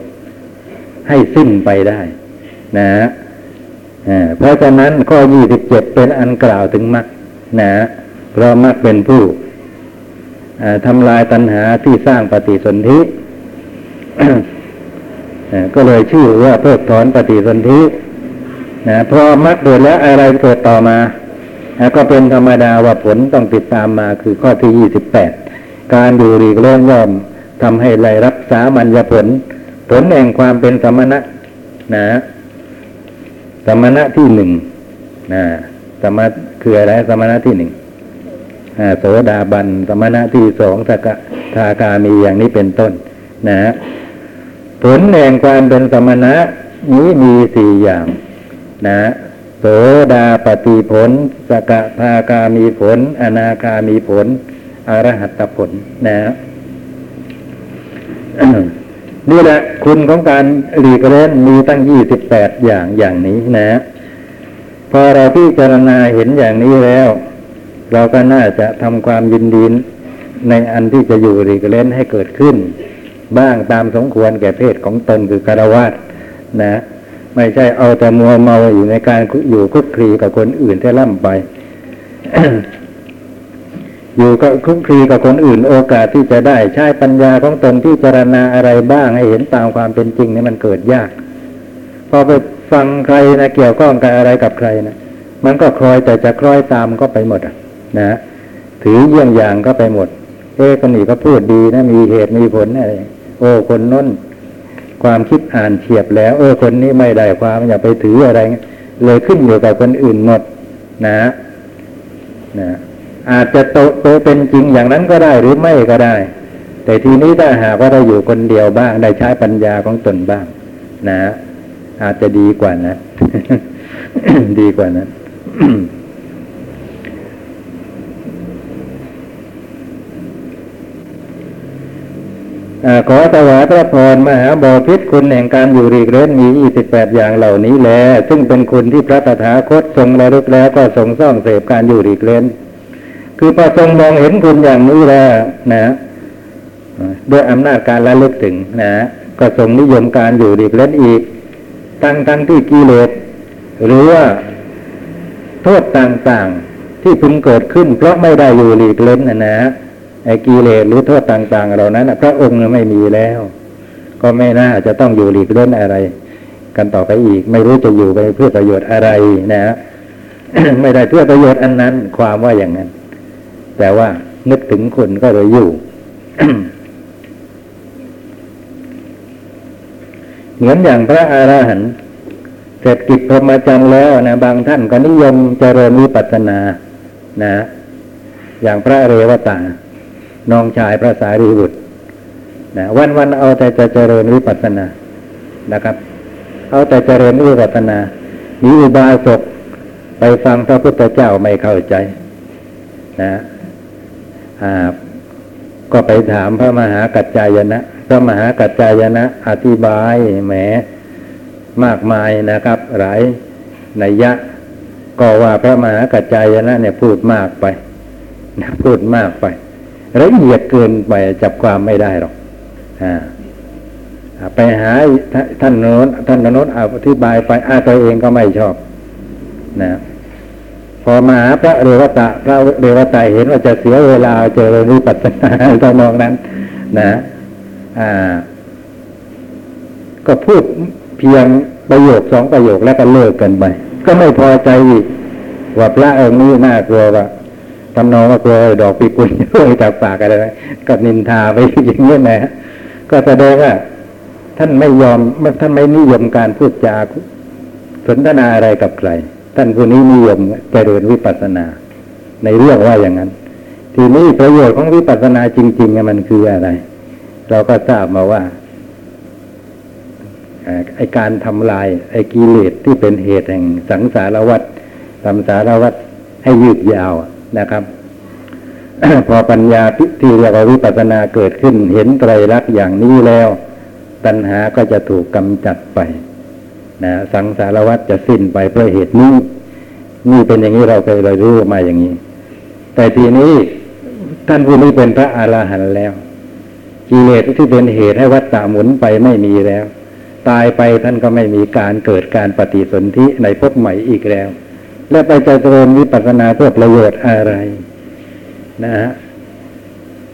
ให้สิ้นไปได้ นะฮะเพราะฉะนั้นข้อยี่สิบเจ็ดเป็นอันกล่าวถึงมรรคนะเพราะมรรคเป็นผู้ทำลายตัณหาที่สร้างปฏิสนธิก็เลยชื่อว่าเพิกถอนปฏิสนธินะพอมรรคเกิดแล้วอะไรเกิดต่อมา ก็เป็นธรรมดาว่าผลต้องติดตามมาคือข้อที่ยี่สิบแปด การดูรีกเล่นย่อมทำให้ไรรับสามัญญผล ผลแห่งความเป็นสมณะนะสมณะที่หนึ่งนะสมณะคืออะไรสมณะที่หนึ่งโสดาบัน สมณะที่สองสกทาคามีอย่างนี้เป็นต้น นะผลแห่งความเป็นสมณะนี้มีสี่อย่าง นะโสดาปฏิผล สกทาคามีผล อนาคามีผล อรหัตผลนะนี่แหละคุณของการหลีกเล่นมีตั้งยี่สิบแปดอย่างอย่างนี้นะ พอเราพิจารณาเห็นอย่างนี้แล้ว เราก็น่าจะทำความยินดีในอันที่จะอยู่หลีกเล่นให้เกิดขึ้น บ้างตามสมควรแก่เพศของตนคือคารวะนะ ไม่ใช่เอาแต่มัวเมาอยู่ในการอยู่คุกคลีกับคนอื่นที่ล่ำไป อยู่ก็คลุกคลีกับคนอื่นโอกาสที่จะได้ใช้ปัญญาของตนที่จารณาอะไรบ้างให้เห็นตามความเป็นจริงนี่มันเกิดยาก พอไปฟังใครนะเกี่ยวข้องกับอะไรกับใครนะมันก็คล้อยแต่จะคล้อยตามก็ไปหมดอะ นะถือเยี่ยงอย่างก็ไปหมดเอ้คนนี้ก็พูดดีนะมีเหตุมีผลอะไรโอ้คนน้น ความคิดอ่านเฉียบแล้ว เออคนนี้ไม่ได้ความอย่าไปถืออะไรเลยขึ้นอยู่กับคนอื่นหมดนะนะ อาจจะโตโตเป็นจริงอย่างนั้นก็ได้หรือไม่ก็ได้ แต่ทีนี้ถ้าหากว่าเราอยู่คนเดียวบ้าง ได้ใช้ปัญญาของตนบ้าง นะ อาจจะดีกว่านะดีกว่านั้นขอถวายพระพรมหาบอพิษคุณแห่งการอยู่รีกเร้นมียี่สิบแปดอย่างเหล่านี้แล ซึ่งเป็นคุณที่พระตถาคตทรงระลึกแล้วก็ทรงซ่องเสพการอยู่รีกเร้น คือพอทรงมองเห็นคุณอย่างนี้แล้วนะด้วยอำนาจการระลึกถึงนะก็ทรงนิยมการอยู่รีกเร้นอีก ตั้งตั้งที่กิเลสหรือว่าโทษต่างๆที่พึงเกิดขึ้น เพราะไม่ได้อยู่รีกเร้นนะนะไอ้กิเลสหรือโทษต่างๆเหล่านั้นพระองค์ไม่มีแล้ว ก็ไม่น่าจะต้องอยู่หลีกเล่นอะไร กันต่อไปอีก ไม่รู้จะอยู่ไปเพื่อประโยชน์อะไรนะไม่ได้เพื่อประโยชน์อันนั้น ความว่าอย่างนั้น แต่ว่านึกถึงคนก็เลยอยู่เหมือนอย่างพระอรหันต์เสร็จกิจพรหมจรรย์แล้วนะบางท่านก็นิยมเจริญวิปัสสนา นะ อย่างพระเรวตาน้องชายพระสารีบุตรนะวันวันเอาแต่จะเจริญวิปัสสนานะครับ เอาแต่เจริญวิปัสสนามีอุบาสกไปฟังพระพุทธเจ้าไม่เข้าใจ นะ ก็ไปถามพระมหากัจจายนะ พระมหากัจจายนะ อธิบายแหมมากมายนะครับ หลายนัยยะ ก็ว่าพระมหากัจจายนะ เนี่ยพูดมากไปพูดมากไปละเอียดเกินไปจับความไม่ได้หรอกอไปหาท่านโน้นท่านโน้นอธิบายไปอาตัวเองก็ไม่ชอบนะ พอมาพระเรวตะพระเรวตะเห็นว่าจะเสียเวลาเจอริปัสนาตอนองนั้น นะอ่า ก็พูดเพียงประโยคสองประโยคแล้วก็เลิกกันไป ก็ไม่พอใจอีกว่าพระองค์นี้น่ากลัวว่าทำนองว่ากลัวดอกปีกุลร่วงจากปากอะไรก็นินทาไปอย่างนี้นะก็แสดงว่าท่านไม่ยอมท่านไม่นิยมการพูดจาสนทนาอะไรกับใคร ท่านผู้นี้นิยมเจริญวิปัสสนา ในเรื่องว่าอย่างนั้น ทีนี้ประโยชน์ของวิปัสสนาจริงๆมันคืออะไร เราก็ทราบมาว่าไอการทำลายไอกิเลสที่เป็นเหตุแห่งสังสารวัฏทำสารวัฏให้ยืดยาวนะครับ พอปัญญาที่เรียกว่าวิปัสสนาเกิดขึ้น เห็นไตรลักษณ์อย่างนี้แล้ว ตัณหาก็จะถูกกำจัดไป นะสังสารวัฏจะสิ้นไปเพราะเหตุนี้นี่เป็นอย่างนี้เราเคยเรารู้มาอย่างนี้ แต่ทีนี้ท่านผู้นี้เป็นพระอาหารหันต์แล้วกิเลสที่เป็นเหตุให้วัฏฏะหมุนไปไม่มีแล้ว ตายไปท่านก็ไม่มีการเกิดการปฏิสนธิในภพใหม่อีกแล้ว และไปเจริญวิปัสสนาเพื่อประโยชน์อะไร นะฮะ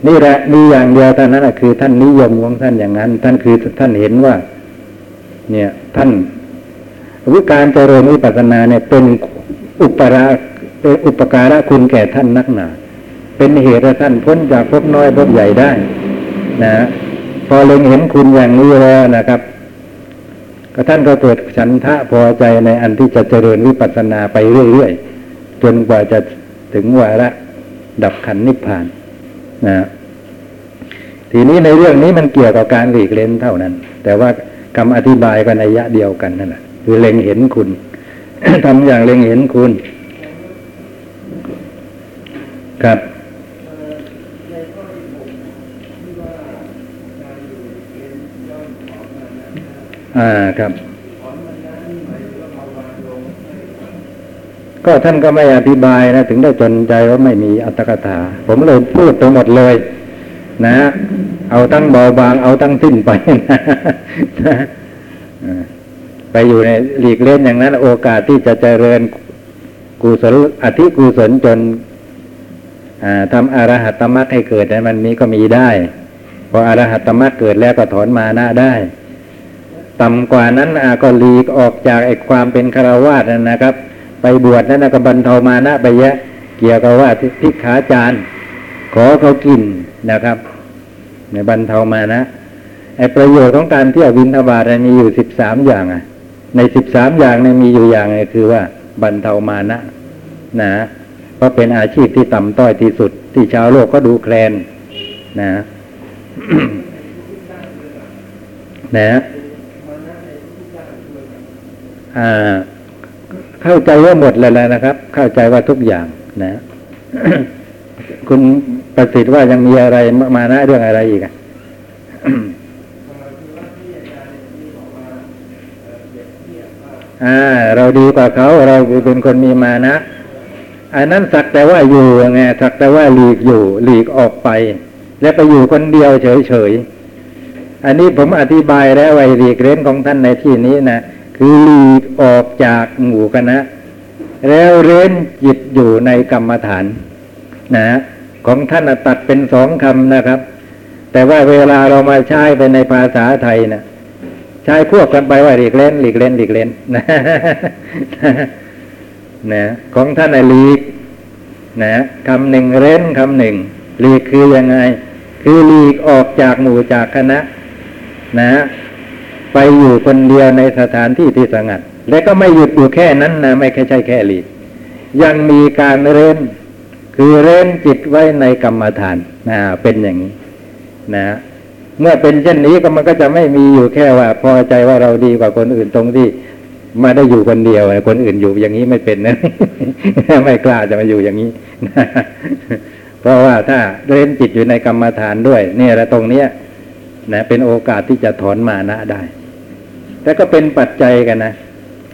นี่แหละมีอย่างเดียวเท่านั้นคือท่านนิยมของท่านอย่างนั้น ท่านคือท่านเห็นว่า เนี่ย ท่าน วิการเจริญวิปัสสนาเนี่ยเป็นอุปราเป็นอุปการะคุณแก่ท่านนักหนา เป็นเหตุท่านพ้นจากภพน้อยภพใหญ่ได้นะพอเล็งเห็นคุณอย่างนี้แล้วนะครับก็ท่านก็เกิดฉันทะพอใจในอันที่จะเจริญวิปัสสนาไปเรื่อยๆจนกว่าจะถึงวาระดับขันนิพพานนะทีนี้ในเรื่องนี้มันเกี่ยวกับการหลีกเล่นเท่านั้น แต่ว่าคำอธิบายก็ในยะเดียวกันนั่นแหละ คือเล็งเห็นคุณทำอย่างเล็งเห็นคุณ ครับอ่าครับ ก็ท่านก็ไม่อธิบายนะ ถึงได้จนใจว่าไม่มีอัตถกถา ผมเลยพูดไปหมดเลย นะ เอาตั้งเบาบาง เอาตั้งสิ้นไปนะ ไปอยู่ในหลีกเล่นอย่างนั้น โอกาสที่จะเจริญกุศลอธิกุศลจนทำอรหัตตมรรคให้เกิดนั้นมันมีก็มีได้ พออรหัตตมรรคเกิดแล้วก็ถอนมานะได้ต่ำกว่านั้นอาก็หลีกออกจากไอ้ความเป็นคารวาสนั่นนะครับ ไปบวชนั่นก็บรรเทามานะไปเยอะเกี่ยวกับว่าพิกขาจารย์ ขอเขากินนะครับ ในบรรเทามานะไอ้ประโยชน์ของการเที่ยวบินทบาทมีอยู่สิบสามอย่างอะ ในสิบสามอย่างเนี่ยมีอยู่อย่างนึงคือว่าบรรเทามานะนะเพราะเป็นอาชีพที่ต่ำต้อยที่สุด ที่ชาวโลกก็ดูแคลนนะนะอ่าเข้าใจว่าหมดแล้วนะครับ เข้าใจว่าทุกอย่างนะคุณประสิทธิ์ว่ายังมีอะไรมานะเรื่องอะไรอีกอะ อ่า เราดีกว่าเขาเราเป็นคนมีมานะ อันนั้นสักแต่ว่าอยู่ไงสักแต่ว่าหลีกอยู่หลีกออกไป แล้วไปอยู่คนเดียวเฉยๆอันนี้ผมอธิบายแล้วไว้หลีกเล่นของท่านในที่นี้นะคือหลีกออกจากหมู่คณะแล้วเร้นจิตอยู่ในกรรมฐาน นะ ของท่านตัดเป็นสองคำนะครับ แต่ว่าเวลาเรามาใช้ไปในภาษาไทยนะ ช้ควบกันไปว่าหลีกเล่นหลีกเล่นหลีกเล่นนะนะของท่านหลีกนะคำหนึ่งเร้นคำหนึ่งหลีกคือยังไง คือหลีกออกจากหมู่จากคณะ นะ ไปอยู่คนเดียวในสถานที่ที่สงัด และก็ไม่หยุดอยู่แค่นั้นนะไม่แค่ใช่แค่หลีก ยังมีการเร้นคือเร้นจิตไว้ในกรรมฐานนะเป็นอย่างนี้นะ เมื่อเป็นเช่นนี้ก็มันก็จะไม่มีอยู่แค่ว่า พอใจว่าเราดีกว่าคนอื่นตรงที่มาได้อยู่คนเดียวคนอื่นอยู่อย่างนี้ไม่เป็นนะไม่กล้าจะมาอยู่อย่างนี้เพราะว่าถ้าเร้นจิตอยู่ในกรรมฐานด้วย เนี่ยและตรงเนี้ยนะเป็นโอกาสที่จะถอนมานะได้ แต่ก็เป็นปัจจัยกันนะ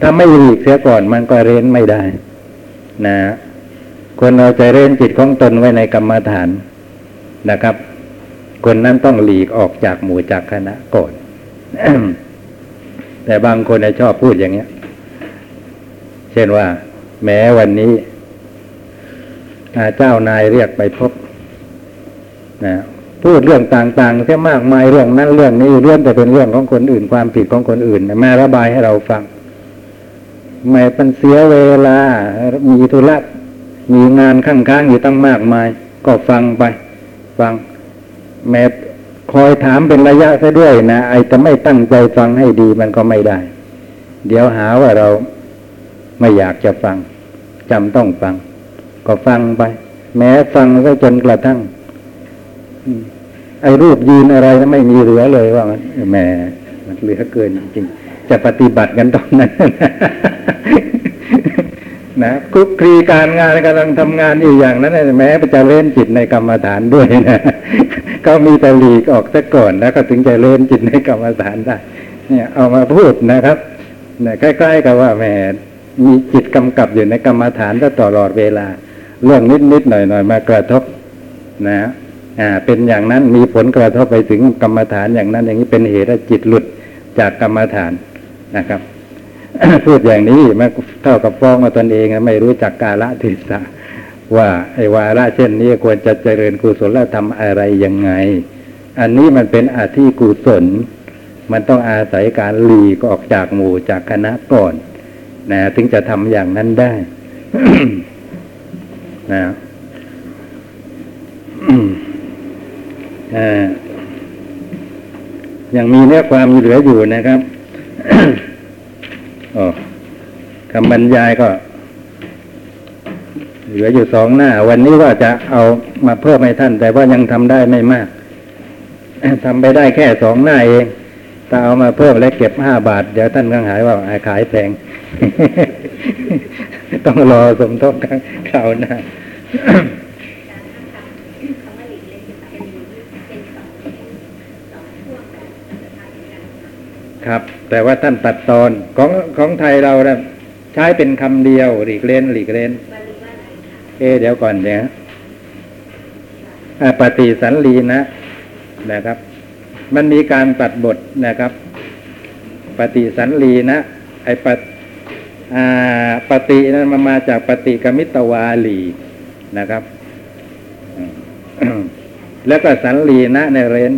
ถ้าไม่หลีกเสียก่อนมันก็เร้นไม่ได้ นะคนเราจะเร้นจิตของตนไว้ในกรรมฐานนะครับ คนนั้นต้องหลีกออกจากหมู่จากคณะก่อน แต่บางคนชอบพูดอย่างเงี้ย เช่นว่า แม้วันนี้เจ้านายเรียกไปพบนะพูดเรื่องต่างๆเสียมากมายเรื่องนั้นเรื่องนี้เรื่องแต่เป็นเรื่องของคนอื่น ความผิดของคนอื่นมาระบายให้เราฟังไม่เป็นเสียเวลา มีธุระมีงานข้างๆอยู่ตั้งมากมาย ก็ฟังไป ฟัง แม้คอยถามเป็นระยะซะด้วยนะไอ้จะไม่ตั้งใจฟังให้ดีมันก็ไม่ได้ เดี๋ยวหาว่าเราไม่อยากจะฟังจำต้องฟัง ก็ฟังไป แม้ฟังก็จนกระทั่งไอ้รูปยืนอะไรไม่มีเหลือเลยว่ามันแหมมันเหลือเกินจริงจะปฏิบัติกันตอนนั้นนะคุกคลีการงานกำลังทำงานอยู่อย่างนั้นแม้จะเล่นจิตในกรรมฐานด้วยนะ ก็มีแต่หลีกออกซะก่อนแล้วก็ถึงจะเล่นจิตในกรรมฐานได้ เนี่ยเอามาพูดนะครับเนี่ยใกล้ ๆ กับว่าแหมมีจิตกำกับอยู่ในกรรมฐานตลอดเวลา เรื่องนิดๆหน่อยๆมากระทบนะอ่าเป็นอย่างนั้นมีผลกระทบไปถึงกรรมฐานอย่างนั้น อย่างนี้เป็นเหตุจิตหลุดจากกรรมฐานนะครับพูดอย่างนี้มันเท่ากับฟ้องมาตนเองไม่รู้จักกาละเทศะ ว่าไอ้วาระเช่นนี้ควรจะเจริญกุศลธรรมอะไรยังไง อันนี้มันเป็นอาธิกุศล มันต้องอาศัยการหลีกออกจากหมู่จากคณะก่อน นะถึงจะทำอย่างนั้นได้นะยังมีเนื้อความเหลืออยู่นะครับอคำบรรยายก็ เหลืออยู่สองหน้า วันนี้ว่าจะเอามาเพิ่มให้ท่าน แต่ว่ายังทำได้ไม่มากทำไปได้แค่สองหน้าเองถ้าเอามาเพิ่มและเก็บห้าบาท เดี๋ยวท่านก็หายว่าขายแพง ต้องรอสมทบคราวหน้าครับ แต่ว่าท่านตัดตอนของของไทยเรานะใช้เป็นคำเดียวหลีกเล่นหลีกเล่น เอเดี๋ยวก่อนเดี๋ยวปฏิสันลีนะนะครับ มันมีการตัดบทนะครับ ปฏิสันลีนะ ไอปฏปฏินั้นมันมาจากปฏิกมิตวาลีนะครับ แล้วก็สันลีนะในเรน